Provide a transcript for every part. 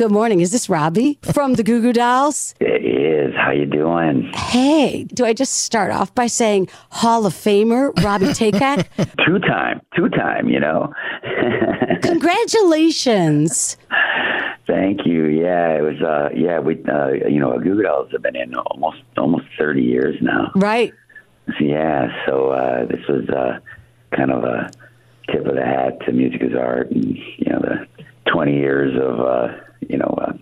Good morning. Is this Robbie from the Goo Goo Dolls? It is. How you doing? Hey, do I just start off by saying Hall of Famer Robbie Takac? two time, two time. You know. Congratulations. Thank you. Yeah, it was. Uh, yeah, we. Uh, you know, Goo Goo Dolls have been in almost almost thirty years now. Right. Yeah. So uh, this was uh, kind of a tip of the hat to music is art, and you know the twenty years of. Uh, you know, uh,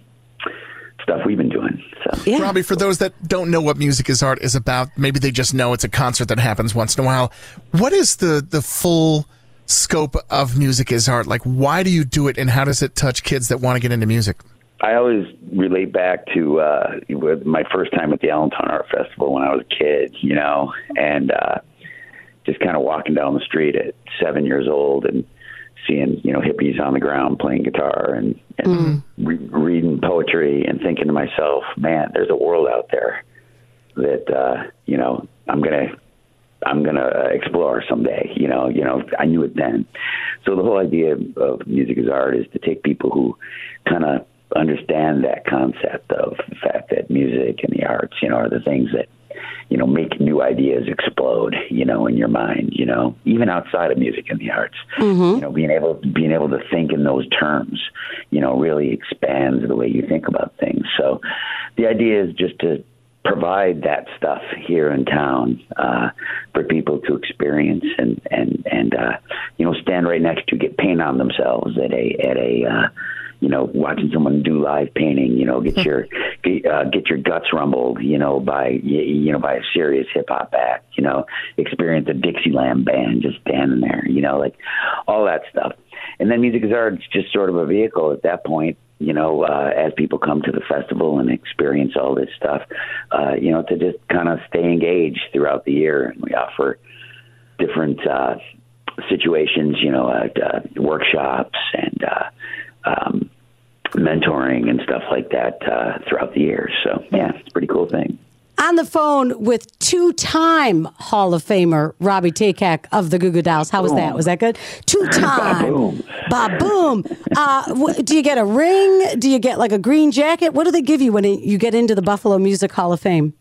stuff we've been doing. So, Yeah. Robbie, for those that don't know what music is art is about, maybe they just know it's a concert that happens once in a while. What is the the full scope of music is art? Like, why do you do it, and how does it touch kids that want to get into music? I always relate back to uh, with my first time at the Allentown Art Festival when I was a kid, you know, and uh, just kind of walking down the street at seven years old and seeing you know hippies on the ground playing guitar and, and re- reading poetry and thinking to myself, man, there's a world out there that uh, you know I'm gonna I'm gonna uh, explore someday. You know, you know, I knew it then. So the whole idea of music as art is to take people who kind of understand that concept of the fact that music and the arts, you know, are the things that you know make new ideas explode. You know, in your mind. You know, even outside of music and the arts. You know, being able being able to think in those terms, you know, really expands the way you think about things. So the idea is just to provide that stuff here in town uh, for people to experience and and and uh, you know stand right next to get paint on themselves at a at a uh, you know watching someone do live painting you know get your uh, get your guts rumbled you know by you, know by a serious hip hop act you know experience a Dixieland band just standing there you know like all that stuff and then music is art it's just sort of a vehicle at that point you know, uh, as people come to the festival and experience all this stuff, uh, you know, to just kind of stay engaged throughout the year. And we offer different uh, situations, you know, uh, uh, workshops and uh, um, mentoring and stuff like that uh, throughout the years. So, yeah, it's a pretty cool thing. On the phone with two-time Hall of Famer Robbie Takac of the Goo Goo Dolls. How was that? Was that good? Two-time. Boom. Bob boom. Uh, do you get a ring? Do you get like a green jacket? What do they give you when you get into the Buffalo Music Hall of Fame?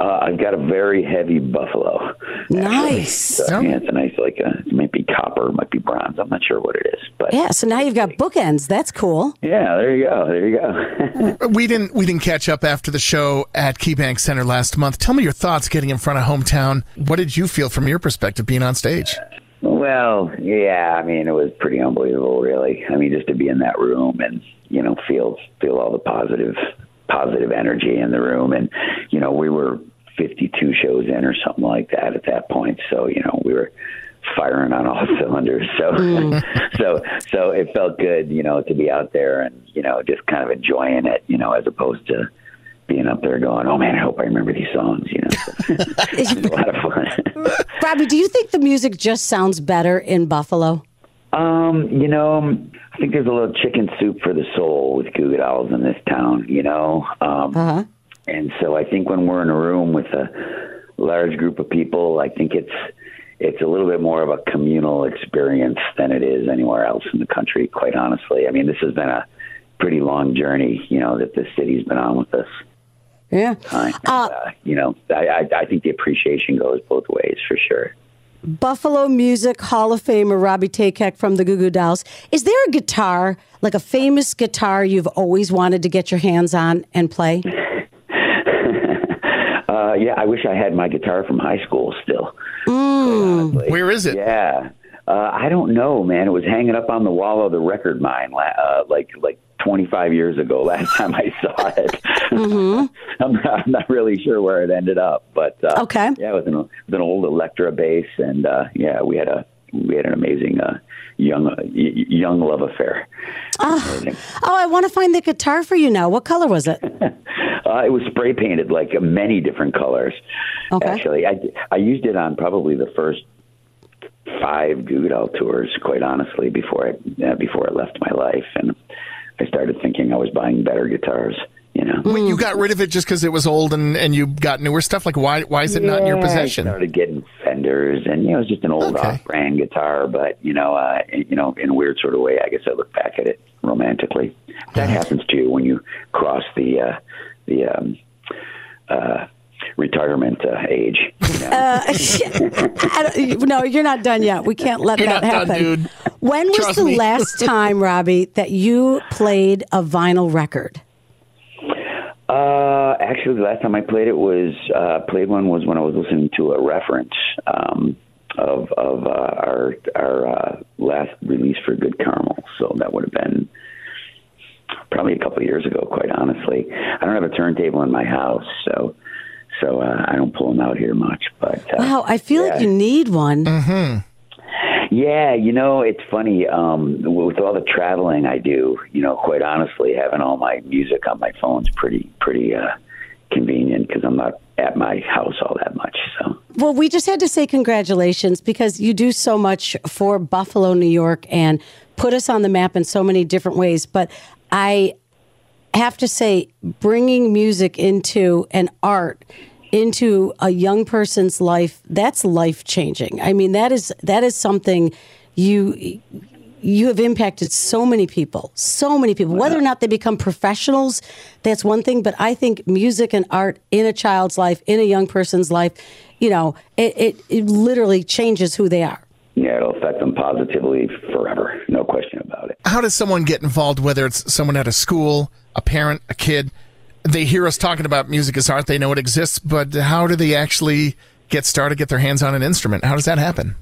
Uh, I've got a very heavy buffalo. Nice. So, yeah, it's a nice, like, a, it might be copper, it might be bronze. I'm not sure what it is. But Yeah, so now you've got bookends. That's cool. yeah, there you go. There you go. Uh, we didn't we didn't catch up after the show at KeyBank Center last month. Tell me your thoughts getting in front of hometown. What did you feel from your perspective being on stage? Well, yeah, I mean, it was pretty unbelievable, really. I mean, just to be in that room and you know feel feel all the positive positive energy in the room, and you know, we were 52 shows in or something like that at that point, so you know, we were firing on all cylinders. So, so, so it felt good, you know, to be out there and you know, just kind of enjoying it, you know, as opposed to being up there going, "Oh man, I hope I remember these songs," you know. it's a lot of fun. Robbie, do you think the music just sounds better in Buffalo? Um, you know, I think there's a little chicken soup for the soul with Goo Goo Dolls in this town, you know. Um, Uh-huh. And so I think when we're in a room with a large group of people, I think it's it's a little bit more of a communal experience than it is anywhere else in the country. Quite honestly, I mean, this has been a pretty long journey, you know, that the city's been on with us. Yeah. And, uh, you know, I, I, I think the appreciation goes both ways for sure. Buffalo Music Hall of Famer Robbie Takac from the Goo Goo Dolls. Is there a guitar, like a famous guitar you've always wanted to get your hands on and play? Uh, yeah, I wish I had my guitar from high school still. Honestly. Where is it? Yeah, uh, I don't know, man. It was hanging up on the wall of the record mine, uh, like like 25 years ago. Last time I saw it, I'm, not, I'm not really sure where it ended up, but uh, Okay. yeah, it was an, it was an old Electra bass, and uh, yeah, we had a we had an amazing uh, young uh, young love affair. Oh, I want to find the guitar for you now. What color was it? Uh, it was spray painted like many different colors. Okay. Actually, I I used it on probably the first five Goo Goo tours. Quite honestly, before I uh, before I left my life, and I started thinking I was buying better guitars. You know, when you got rid of it just because it was old and, and you got newer stuff. Like why why is it not in your Yeah, possession? I started getting Fenders, and you know, it was just an old Okay. off-brand guitar. But you know, uh, you know, in a weird sort of way, I guess I look back at it romantically. That happens to you when you cross the uh, the um, uh, retirement uh, age. You know? Uh, no, you're not done yet. We can't let You're that not done, happen. dude. When was Trust the me. last time, Robbie, that you played a vinyl record? Uh, actually, the last time I played it was uh, played one was when I was listening to a reference um, of of uh, our our uh, last release for Good Caramel. So that would have been probably a couple of years ago. Quite honestly, I don't have a turntable in my house, so so uh, I don't pull them out here much. But uh, Wow, I feel like you need one. Yeah, you know, it's funny. Um, with all the traveling I do, you know, quite honestly, having all my music on my phone's pretty pretty uh, convenient because I'm not at my house all that much. So Well, we just had to say congratulations because you do so much for Buffalo, New York, and put us on the map in so many different ways. But I have to say, bringing music into an art into a young person's life that's life changing i mean that is that is something you you have impacted so many people so many people. Whether or not they become professionals that's one thing but i think music and art in a child's life in a young person's life you know it, it, it literally changes who they are yeah, it'll affect them positively forever, no question about it. How does someone get involved? Whether it's someone at a school, a parent, a kid, they hear us talking about music as art. They know it exists, but how do they actually get started? Get their hands on an instrument? How does that happen?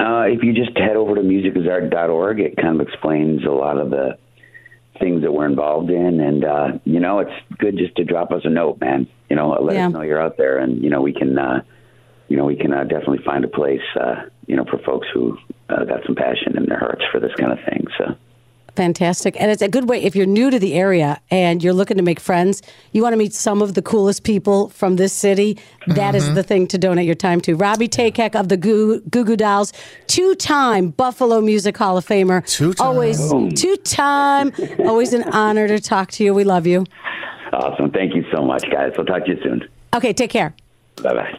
Uh, if you just head over to musicasart.org, it kind of explains a lot of the things that we're involved in. And, uh, you know, it's good just to drop us a note, man. You know, let Yeah. us know you're out there and, you know, we can, uh, you know, we can uh, definitely find a place, uh, you know, for folks who uh, got some passion in their hearts for this kind of thing. So, Fantastic. And it's a good way if you're new to the area and you're looking to make friends, you want to meet some of the coolest people from this city. That is the thing to donate your time to. Robbie Takac of the Goo Goo Goo Dolls, two time Buffalo Music Hall of Famer. Two-time. Always two time. Always an honor to talk to you. We love you. awesome. Thank you so much, guys. We'll talk to you soon. Okay, take care. Bye bye.